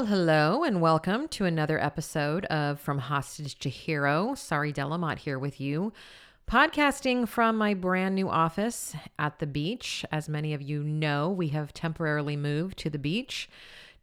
Well, hello and welcome to another episode of From Hostage to Hero. Sari, Delamotte here with you, podcasting from my brand new office at the beach. As many of you know, we have temporarily moved to the beach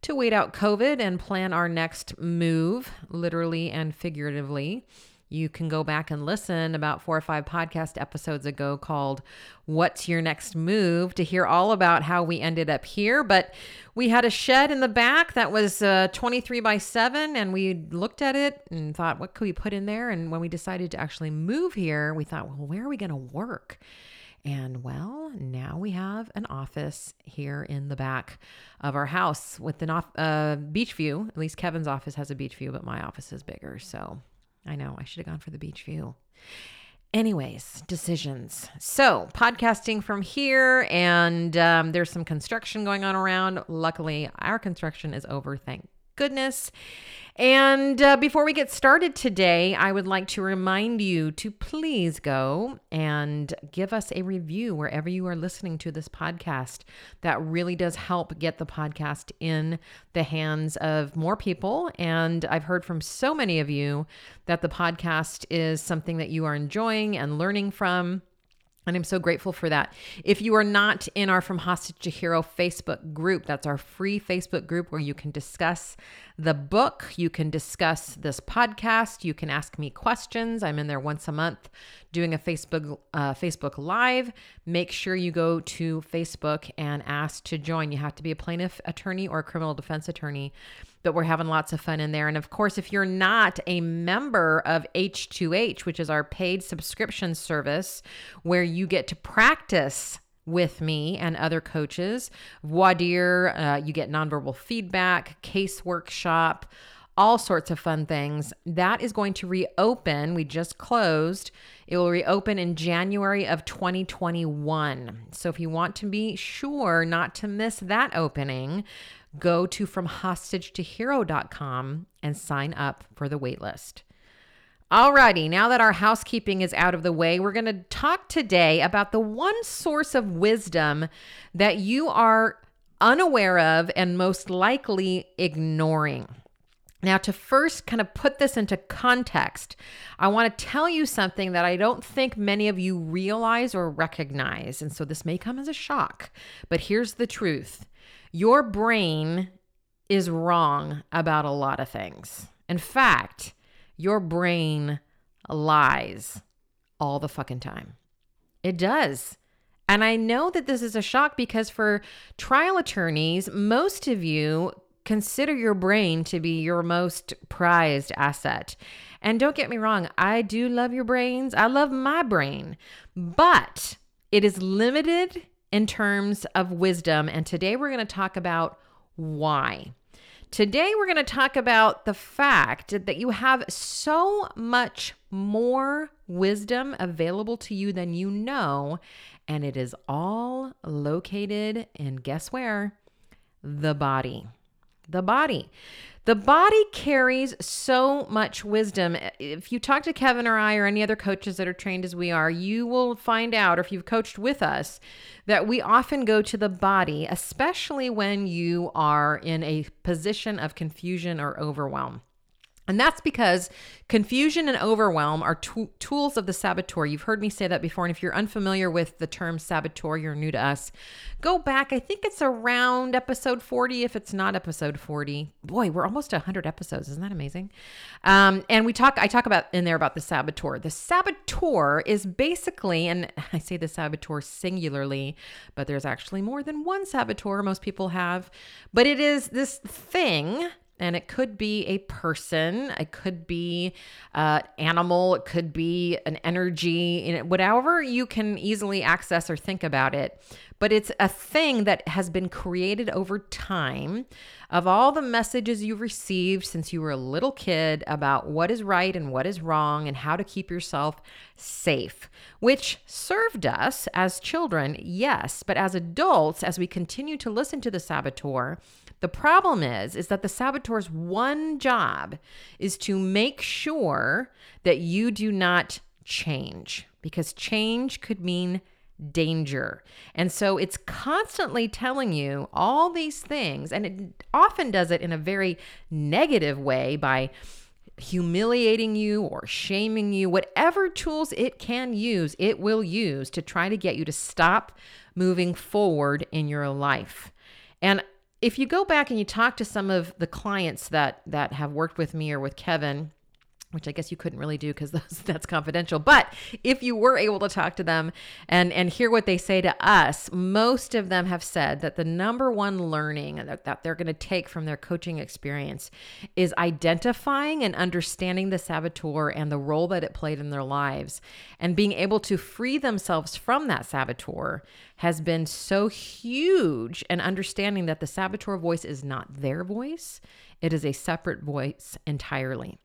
to wait out COVID and plan our next move, literally and figuratively. You can go back and listen about four or five podcast episodes ago called What's Your Next Move to hear all about how we ended up here. But we had a shed in the back that was uh, 23 by 7, and we looked at it and thought, what could we put in there? And when we decided to actually move here, we thought, well, where are we going to work? And well, now we have an office here in the back of our house with an off, uh, beach view. At least Kevin's office has a beach view, but my office is bigger. So I know I should have gone for the beach view. Anyways, decisions. So, podcasting from here, and um, there's some construction going on around. Luckily, our construction is over, thank goodness. And uh, before we get started today, I would like to remind you to please go and give us a review wherever you are listening to this podcast. That really does help get the podcast in the hands of more people. And I've heard from so many of you that the podcast is something that you are enjoying and learning from. And I'm so grateful for that. If you are not in our From Hostage to Hero Facebook group, that's our free Facebook group where you can discuss the book, you can discuss this podcast, you can ask me questions. I'm in there once a month doing a Facebook uh, Facebook Live. Make sure you go to Facebook and ask to join. You have to be a plaintiff attorney or a criminal defense attorney but we're having lots of fun in there. And of course, if you're not a member of H2H, which is our paid subscription service where you get to practice with me and other coaches, dire, uh, you get nonverbal feedback, case workshop, all sorts of fun things. That is going to reopen. We just closed. It will reopen in January of 2021. So if you want to be sure not to miss that opening, go to FromHostageToHero.com and sign up for the waitlist. Alrighty, now that our housekeeping is out of the way, we're going to talk today about the one source of wisdom that you are unaware of and most likely ignoring. Now, to first kind of put this into context, I want to tell you something that I don't think many of you realize or recognize. And so this may come as a shock, but here's the truth your brain is wrong about a lot of things. In fact, your brain lies all the fucking time. It does. And I know that this is a shock because for trial attorneys, most of you consider your brain to be your most prized asset. And don't get me wrong, I do love your brains. I love my brain, but it is limited in terms of wisdom. And today we're going to talk about why. Today, we're going to talk about the fact that you have so much more wisdom available to you than you know, and it is all located in guess where? The body. The body. The body carries so much wisdom. If you talk to Kevin or I or any other coaches that are trained as we are, you will find out, or if you've coached with us, that we often go to the body, especially when you are in a position of confusion or overwhelm. And that's because confusion and overwhelm are t- tools of the saboteur. You've heard me say that before. And if you're unfamiliar with the term saboteur, you're new to us, go back. I think it's around episode 40, if it's not episode 40. Boy, we're almost 100 episodes. Isn't that amazing? Um, and we talk, I talk about in there about the saboteur. The saboteur is basically, and I say the saboteur singularly, but there's actually more than one saboteur most people have, but it is this thing and it could be a person it could be uh, animal it could be an energy whatever you can easily access or think about it but it's a thing that has been created over time of all the messages you've received since you were a little kid about what is right and what is wrong and how to keep yourself safe, which served us as children, yes, but as adults, as we continue to listen to the saboteur, the problem is is that the saboteur's one job is to make sure that you do not change because change could mean danger. And so it's constantly telling you all these things and it often does it in a very negative way by humiliating you or shaming you, whatever tools it can use, it will use to try to get you to stop moving forward in your life. And if you go back and you talk to some of the clients that that have worked with me or with Kevin, which I guess you couldn't really do because that's confidential. But if you were able to talk to them and and hear what they say to us, most of them have said that the number one learning that, that they're going to take from their coaching experience is identifying and understanding the saboteur and the role that it played in their lives, and being able to free themselves from that saboteur has been so huge. And understanding that the saboteur voice is not their voice; it is a separate voice entirely.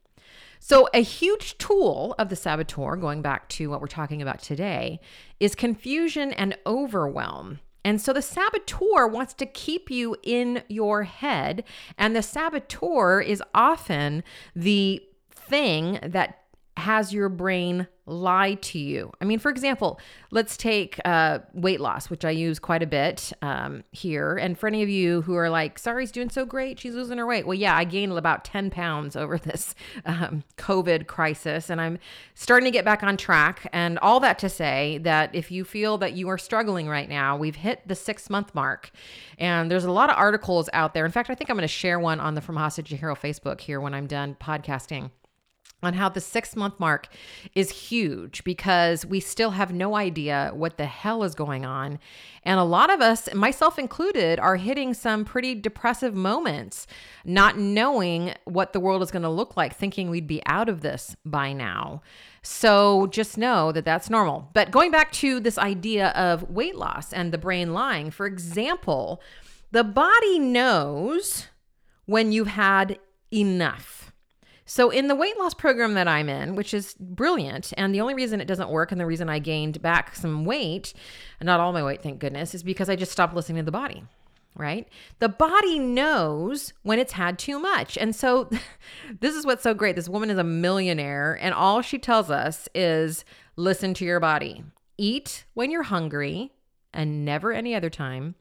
So, a huge tool of the saboteur, going back to what we're talking about today, is confusion and overwhelm. And so the saboteur wants to keep you in your head, and the saboteur is often the thing that has your brain lie to you. I mean, for example, let's take uh, weight loss, which I use quite a bit um, here. And for any of you who are like, Sari's doing so great, she's losing her weight. Well, yeah, I gained about 10 pounds over this um, COVID crisis, and I'm starting to get back on track. And all that to say that if you feel that you are struggling right now, we've hit the six month mark. And there's a lot of articles out there. In fact, I think I'm going to share one on the From Hostage to Hero Facebook here when I'm done podcasting on how the six month mark is huge because we still have no idea what the hell is going on. And a lot of us, myself included, are hitting some pretty depressive moments, not knowing what the world is going to look like, thinking we'd be out of this by now. So just know that that's normal. But going back to this idea of weight loss and the brain lying, for example, the body knows when you've had enough so, in the weight loss program that I'm in, which is brilliant, and the only reason it doesn't work and the reason I gained back some weight, not all my weight, thank goodness, is because I just stopped listening to the body, right? The body knows when it's had too much. And so, this is what's so great. This woman is a millionaire, and all she tells us is listen to your body, eat when you're hungry and never any other time,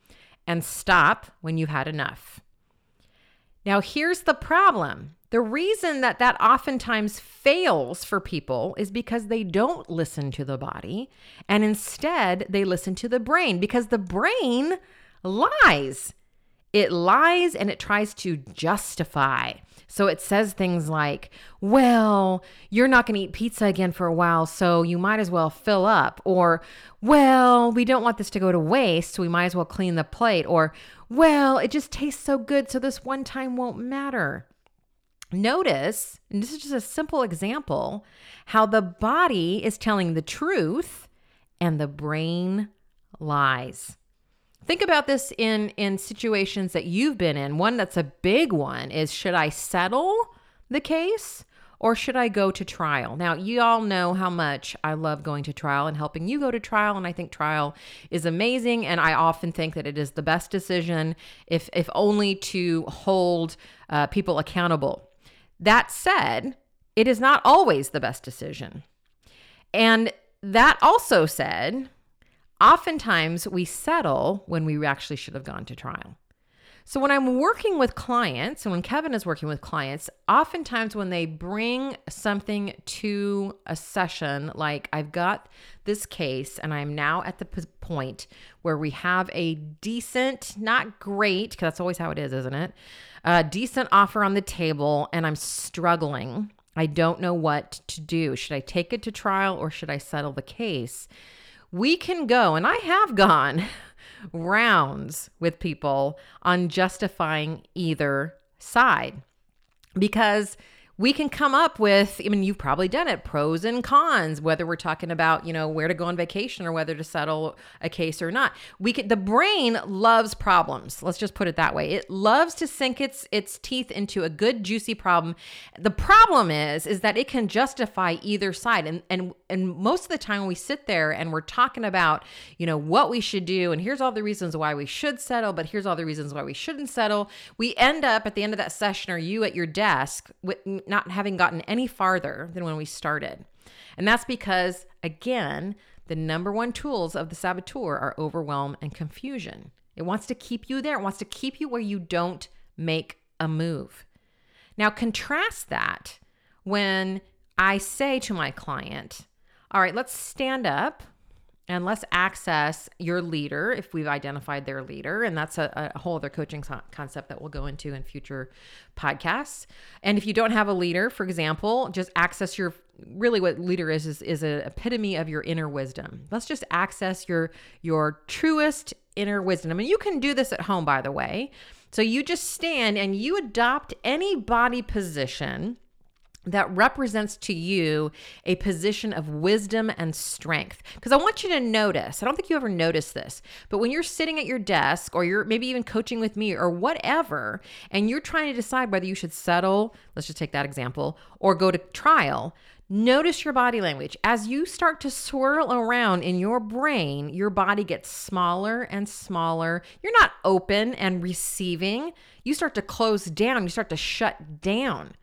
and stop when you've had enough. Now, here's the problem the reason that that oftentimes fails for people is because they don't listen to the body and instead they listen to the brain because the brain lies. It lies and it tries to justify. So it says things like, well, you're not going to eat pizza again for a while, so you might as well fill up. Or, well, we don't want this to go to waste, so we might as well clean the plate. Or, well, it just tastes so good, so this one time won't matter. Notice, and this is just a simple example, how the body is telling the truth and the brain lies. Think about this in in situations that you've been in. One that's a big one is should I settle the case or should I go to trial? Now, you all know how much I love going to trial and helping you go to trial and I think trial is amazing and I often think that it is the best decision if if only to hold uh, people accountable that said, it is not always the best decision. And that also said, oftentimes we settle when we actually should have gone to trial. So when I'm working with clients and when Kevin is working with clients, oftentimes when they bring something to a session, like I've got this case and I'm now at the point where we have a decent, not great, because that's always how it is, isn't it? A decent offer on the table and I'm struggling. I don't know what to do. Should I take it to trial or should I settle the case? We can go, and I have gone rounds with people on justifying either side. Because we can come up with i mean you've probably done it pros and cons whether we're talking about you know where to go on vacation or whether to settle a case or not. We can the brain loves problems. Let's just put it that way. It loves to sink its its teeth into a good juicy problem. The problem is is that it can justify either side. And and and most of the time when we sit there and we're talking about you know what we should do and here's all the reasons why we should settle but here's all the reasons why we shouldn't settle we end up at the end of that session or you at your desk with not having gotten any farther than when we started. And that's because, again, the number one tools of the saboteur are overwhelm and confusion. It wants to keep you there, it wants to keep you where you don't make a move. Now, contrast that when I say to my client, All right, let's stand up and let's access your leader if we've identified their leader. And that's a, a, whole other coaching concept that we'll go into in future podcasts. And if you don't have a leader for example just access your really what leader is is, is an epitome of your inner wisdom. Let's just access your your truest inner wisdom. And you can do this at home by the way. So you just stand and you adopt any body position that represents to you a position of wisdom and strength. Because I want you to notice, I don't think you ever notice this, but when you're sitting at your desk or you're maybe even coaching with me or whatever, and you're trying to decide whether you should settle, let's just take that example, or go to trial, notice your body language. As you start to swirl around in your brain, your body gets smaller and smaller. You're not open and receiving. You start to close down, you start to shut down.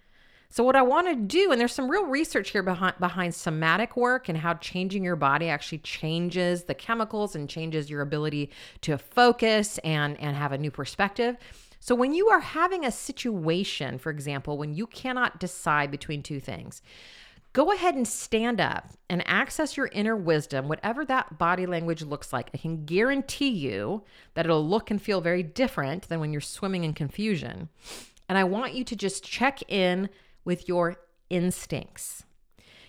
So, what I want to do, and there's some real research here behind, behind somatic work and how changing your body actually changes the chemicals and changes your ability to focus and, and have a new perspective. So, when you are having a situation, for example, when you cannot decide between two things, go ahead and stand up and access your inner wisdom, whatever that body language looks like. I can guarantee you that it'll look and feel very different than when you're swimming in confusion. And I want you to just check in with your instincts.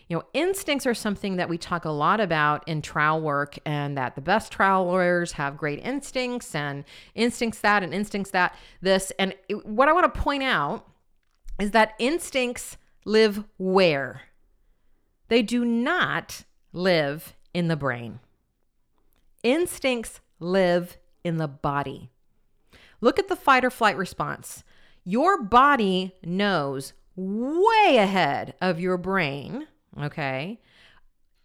You know, instincts are something that we talk a lot about in trial work, and that the best trial lawyers have great instincts and instincts that and instincts that, this. And what I want to point out is that instincts live where? They do not live in the brain. Instincts live in the body. Look at the fight or flight response. Your body knows way ahead of your brain, okay,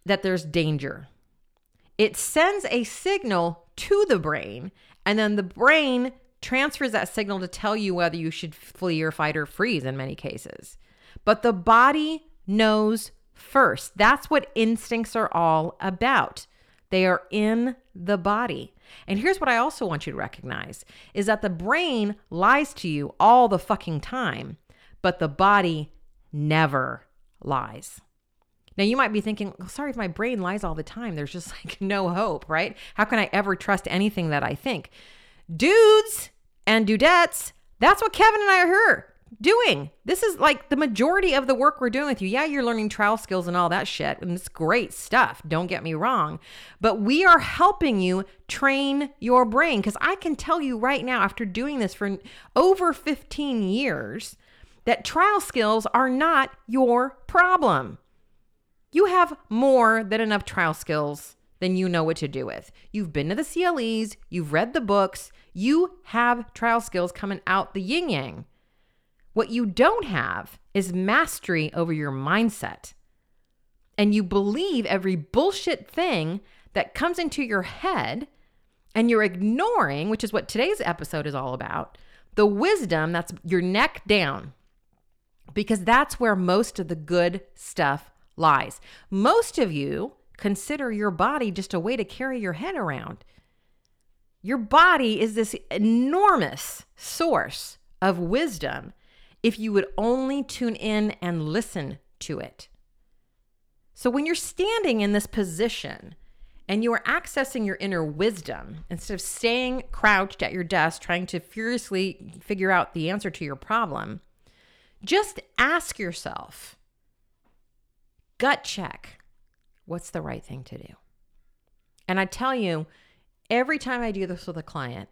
that there's danger. It sends a signal to the brain, and then the brain transfers that signal to tell you whether you should flee or fight or freeze in many cases. But the body knows first. That's what instincts are all about. They are in the body. And here's what I also want you to recognize is that the brain lies to you all the fucking time but the body never lies. Now, you might be thinking, well, sorry if my brain lies all the time. There's just like no hope, right? How can I ever trust anything that I think? Dudes and dudettes, that's what Kevin and I are here doing. This is like the majority of the work we're doing with you. Yeah, you're learning trial skills and all that shit, and it's great stuff. Don't get me wrong. But we are helping you train your brain because I can tell you right now, after doing this for over 15 years, that trial skills are not your problem. You have more than enough trial skills than you know what to do with. You've been to the CLEs, you've read the books, you have trial skills coming out the yin yang. What you don't have is mastery over your mindset. And you believe every bullshit thing that comes into your head, and you're ignoring, which is what today's episode is all about, the wisdom that's your neck down because that's where most of the good stuff lies. Most of you consider your body just a way to carry your head around. Your body is this enormous source of wisdom if you would only tune in and listen to it. So when you're standing in this position and you are accessing your inner wisdom instead of staying crouched at your desk trying to furiously figure out the answer to your problem, just ask yourself gut check what's the right thing to do? And I tell you, every time I do this with a client,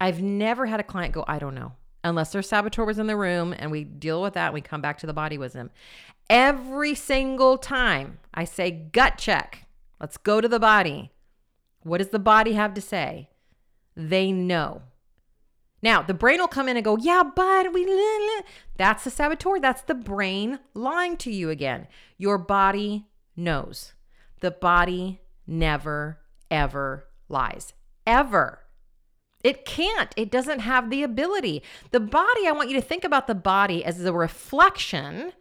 I've never had a client go, I don't know. unless their saboteur was in the room and we deal with that and we come back to the body wisdom. Every single time I say gut check, let's go to the body. What does the body have to say? They know. Now, the brain will come in and go, yeah, but we, that's the saboteur. That's the brain lying to you again. Your body knows. The body never, ever lies. Ever. It can't. It doesn't have the ability. The body, I want you to think about the body as a reflection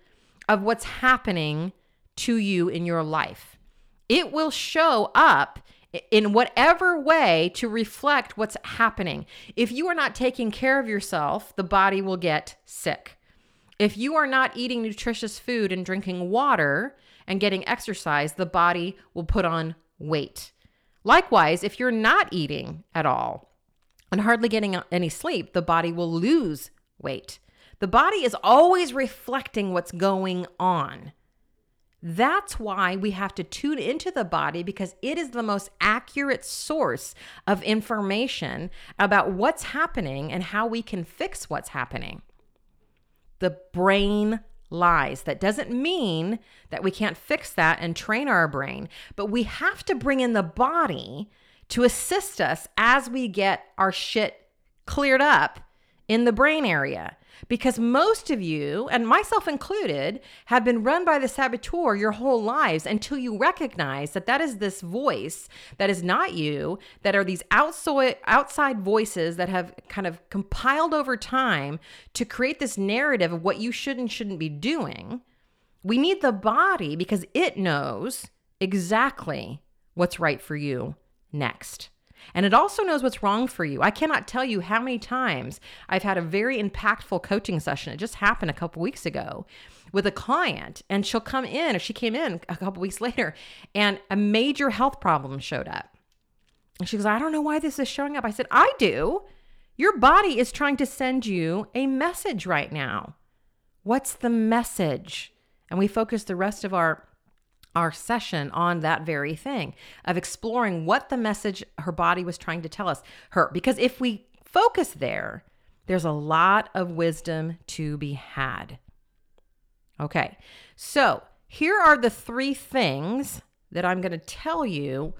of what's happening to you in your life. It will show up in whatever way to reflect what's happening. If you are not taking care of yourself, the body will get sick. If you are not eating nutritious food and drinking water and getting exercise, the body will put on weight. Likewise, if you're not eating at all and hardly getting any sleep, the body will lose weight. The body is always reflecting what's going on. That's why we have to tune into the body because it is the most accurate source of information about what's happening and how we can fix what's happening. The brain lies. That doesn't mean that we can't fix that and train our brain, but we have to bring in the body to assist us as we get our shit cleared up in the brain area because most of you, and myself included, have been run by the saboteur your whole lives until you recognize that that is this voice that is not you, that are these outside, voices that have kind of compiled over time to create this narrative of what you should and shouldn't be doing. We need the body because it knows exactly what's right for you next. And it also knows what's wrong for you. I cannot tell you how many times I've had a very impactful coaching session. It just happened a couple weeks ago with a client, and she'll come in, or she came in a couple weeks later, and a major health problem showed up. And she goes, I don't know why this is showing up. I said, I do. Your body is trying to send you a message right now. What's the message? And we focus the rest of our our session on that very thing of exploring what the message her body was trying to tell us her because if we focus there there's a lot of wisdom to be had. Okay so here are the three things that i'm going to tell you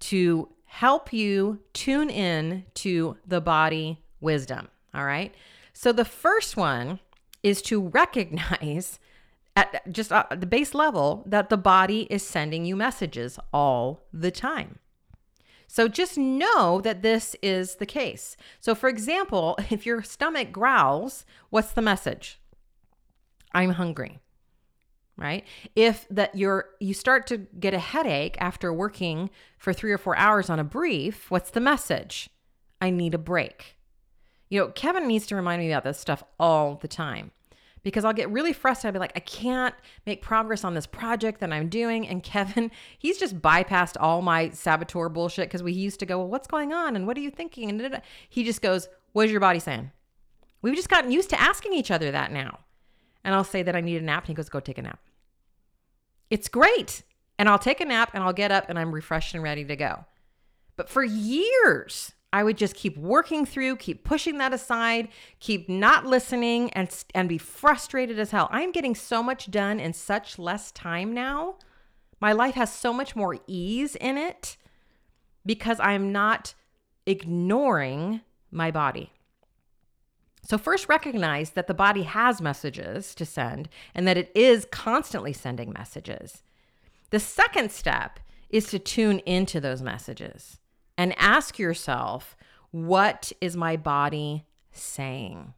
to help you tune in to the body wisdom all right? So the first one is to recognize at just uh, the base level that the body is sending you messages all the time. So just know that this is the case. So for example, if your stomach growls, what's the message? I'm hungry. Right? If that you're you start to get a headache after working for 3 or 4 hours on a brief, what's the message? I need a break. You know, Kevin needs to remind me about this stuff all the time because I'll get really frustrated. I'll be like, I can't make progress on this project that I'm doing. And Kevin, he's just bypassed all my saboteur bullshit because we used to go, Well, what's going on? And what are you thinking? And he just goes, What is your body saying? We've just gotten used to asking each other that now. And I'll say that I need a nap. And he goes, Go take a nap. It's great. And I'll take a nap and I'll get up and I'm refreshed and ready to go. But for years, I would just keep working through, keep pushing that aside, keep not listening and and be frustrated as hell. I'm getting so much done in such less time now. My life has so much more ease in it because I'm not ignoring my body. So, first recognize that the body has messages to send and that it is constantly sending messages. The second step is to tune into those messages and ask yourself, what is my body saying?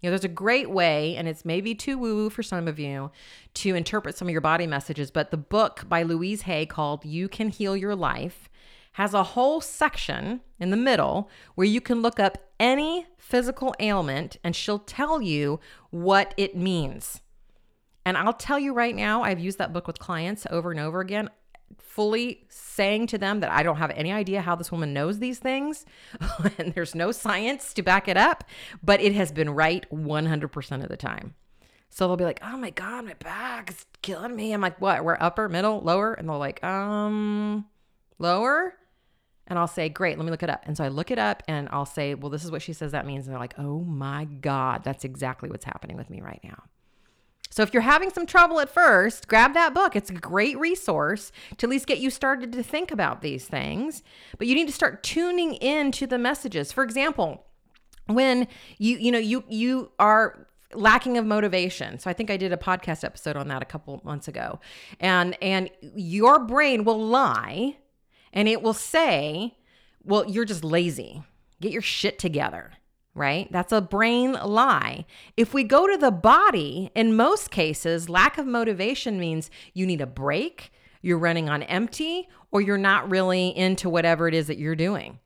You know, there's a great way, and it's maybe too woo woo for some of you to interpret some of your body messages, but the book by Louise Hay called You Can Heal Your Life has a whole section in the middle where you can look up any physical ailment and she'll tell you what it means. And I'll tell you right now, I've used that book with clients over and over again fully saying to them that I don't have any idea how this woman knows these things and there's no science to back it up, but it has been right 100% of the time. So they'll be like, "Oh my god, my back is killing me." I'm like, "What? We're upper, middle, lower?" And they're like, "Um, lower." And I'll say, great, let me look it up. And so I look it up and I'll say, well, this is what she says that means. And they're like, oh my God, that's exactly what's happening with me right now. So if you're having some trouble at first, grab that book. It's a great resource to at least get you started to think about these things. But you need to start tuning in to the messages. For example, when you you know you you are lacking of motivation. So I think I did a podcast episode on that a couple months ago. And and your brain will lie and it will say, "Well, you're just lazy. Get your shit together." Right? That's a brain lie. If we go to the body, in most cases, lack of motivation means you need a break, you're running on empty, or you're not really into whatever it is that you're doing.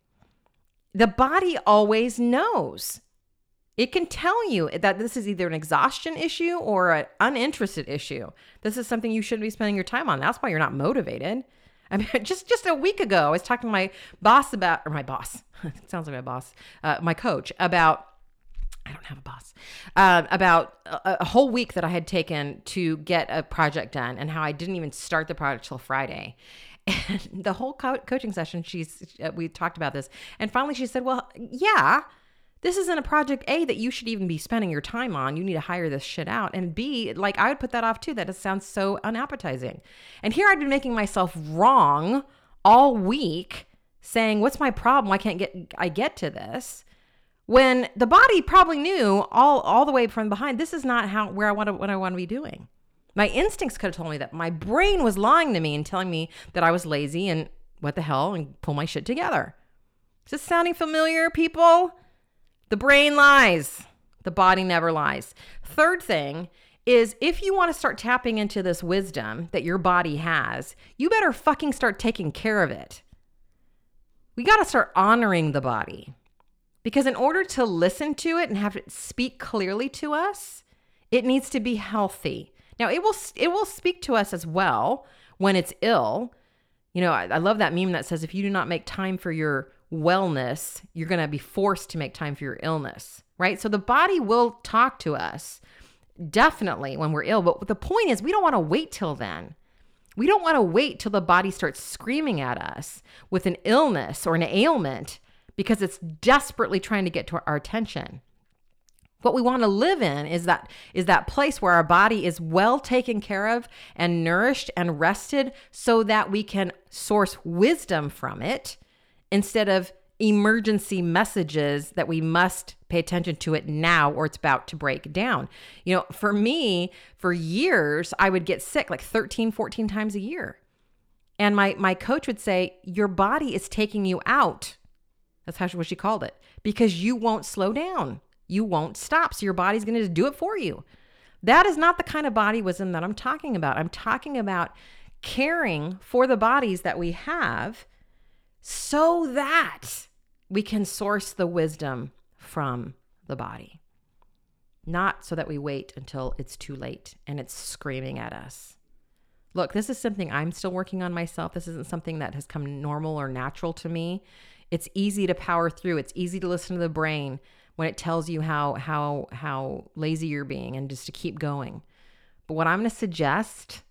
The body always knows. It can tell you that this is either an exhaustion issue or an uninterested issue. This is something you shouldn't be spending your time on. That's why you're not motivated. I mean, just just a week ago, I was talking to my boss about, or my boss, it sounds like my boss, uh, my coach about. I don't have a boss. Uh, about a, a, whole week that I had taken to get a project done, and how I didn't even start the project till Friday. And the whole co- coaching session, she's uh, we talked about this, and finally she said, "Well, yeah." This isn't a project A that you should even be spending your time on. You need to hire this shit out. And B, like I would put that off too. That just sounds so unappetizing. And here I'd been making myself wrong all week, saying, "What's my problem? Why can't get I get to this?" When the body probably knew all all the way from behind, this is not how where I want to what I want to be doing. My instincts could have told me that. My brain was lying to me and telling me that I was lazy and what the hell and pull my shit together. Is this sounding familiar, people? The brain lies, the body never lies. Third thing is if you want to start tapping into this wisdom that your body has, you better fucking start taking care of it. We got to start honoring the body. Because in order to listen to it and have it speak clearly to us, it needs to be healthy. Now, it will it will speak to us as well when it's ill. You know, I, I love that meme that says if you do not make time for your wellness, you're going to be forced to make time for your illness, right? So the body will talk to us definitely when we're ill. But the point is, we don't want to wait till then. We don't want to wait till the body starts screaming at us with an illness or an ailment because it's desperately trying to get to our attention. What we want to live in is that is that place where our body is well taken care of and nourished and rested so that we can source wisdom from it instead of emergency messages that we must pay attention to it now or it's about to break down. You know, for me, for years, I would get sick like 13, 14 times a year. And my my coach would say, "Your body is taking you out." That's how she, what she called it. Because you won't slow down. You won't stop. So your body's going to do it for you. That is not the kind of body wisdom that I'm talking about. I'm talking about caring for the bodies that we have so that we can source the wisdom from the body. Not so that we wait until it's too late and it's screaming at us. Look, this is something I'm still working on myself. This isn't something that has come normal or natural to me. It's easy to power through. It's easy to listen to the brain when it tells you how how how lazy you're being and just to keep going. But what I'm going to suggest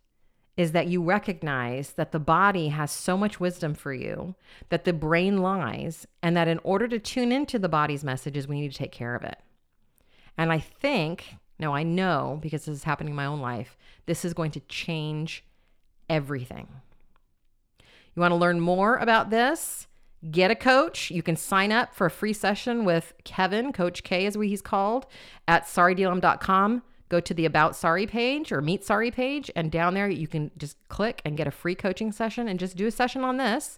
is that you recognize that the body has so much wisdom for you, that the brain lies, and that in order to tune into the body's messages, we need to take care of it. And I think, no, I know because this is happening in my own life, this is going to change everything. You want to learn more about this? Get a coach. You can sign up for a free session with Kevin, Coach K, as we, he's called, at saridlm.com go to the About Sari page or Meet Sari page, and down there you can just click and get a free coaching session and just do a session on this.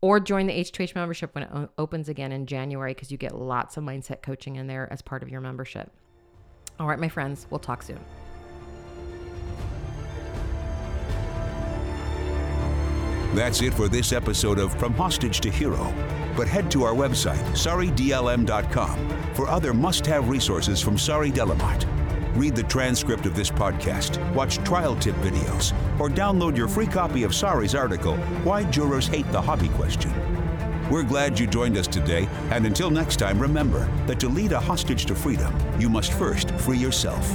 Or join the H2H membership when it opens again in January because you get lots of mindset coaching in there as part of your membership. All right, my friends, we'll talk soon. That's it for this episode of From Hostage to Hero. But head to our website, saridlm.com, for other must have resources from Sari Delamotte. Read the transcript of this podcast, watch trial tip videos, or download your free copy of Sari's article, Why Jurors Hate the Hobby Question. We're glad you joined us today, and until next time, remember that to lead a hostage to freedom, you must first free yourself.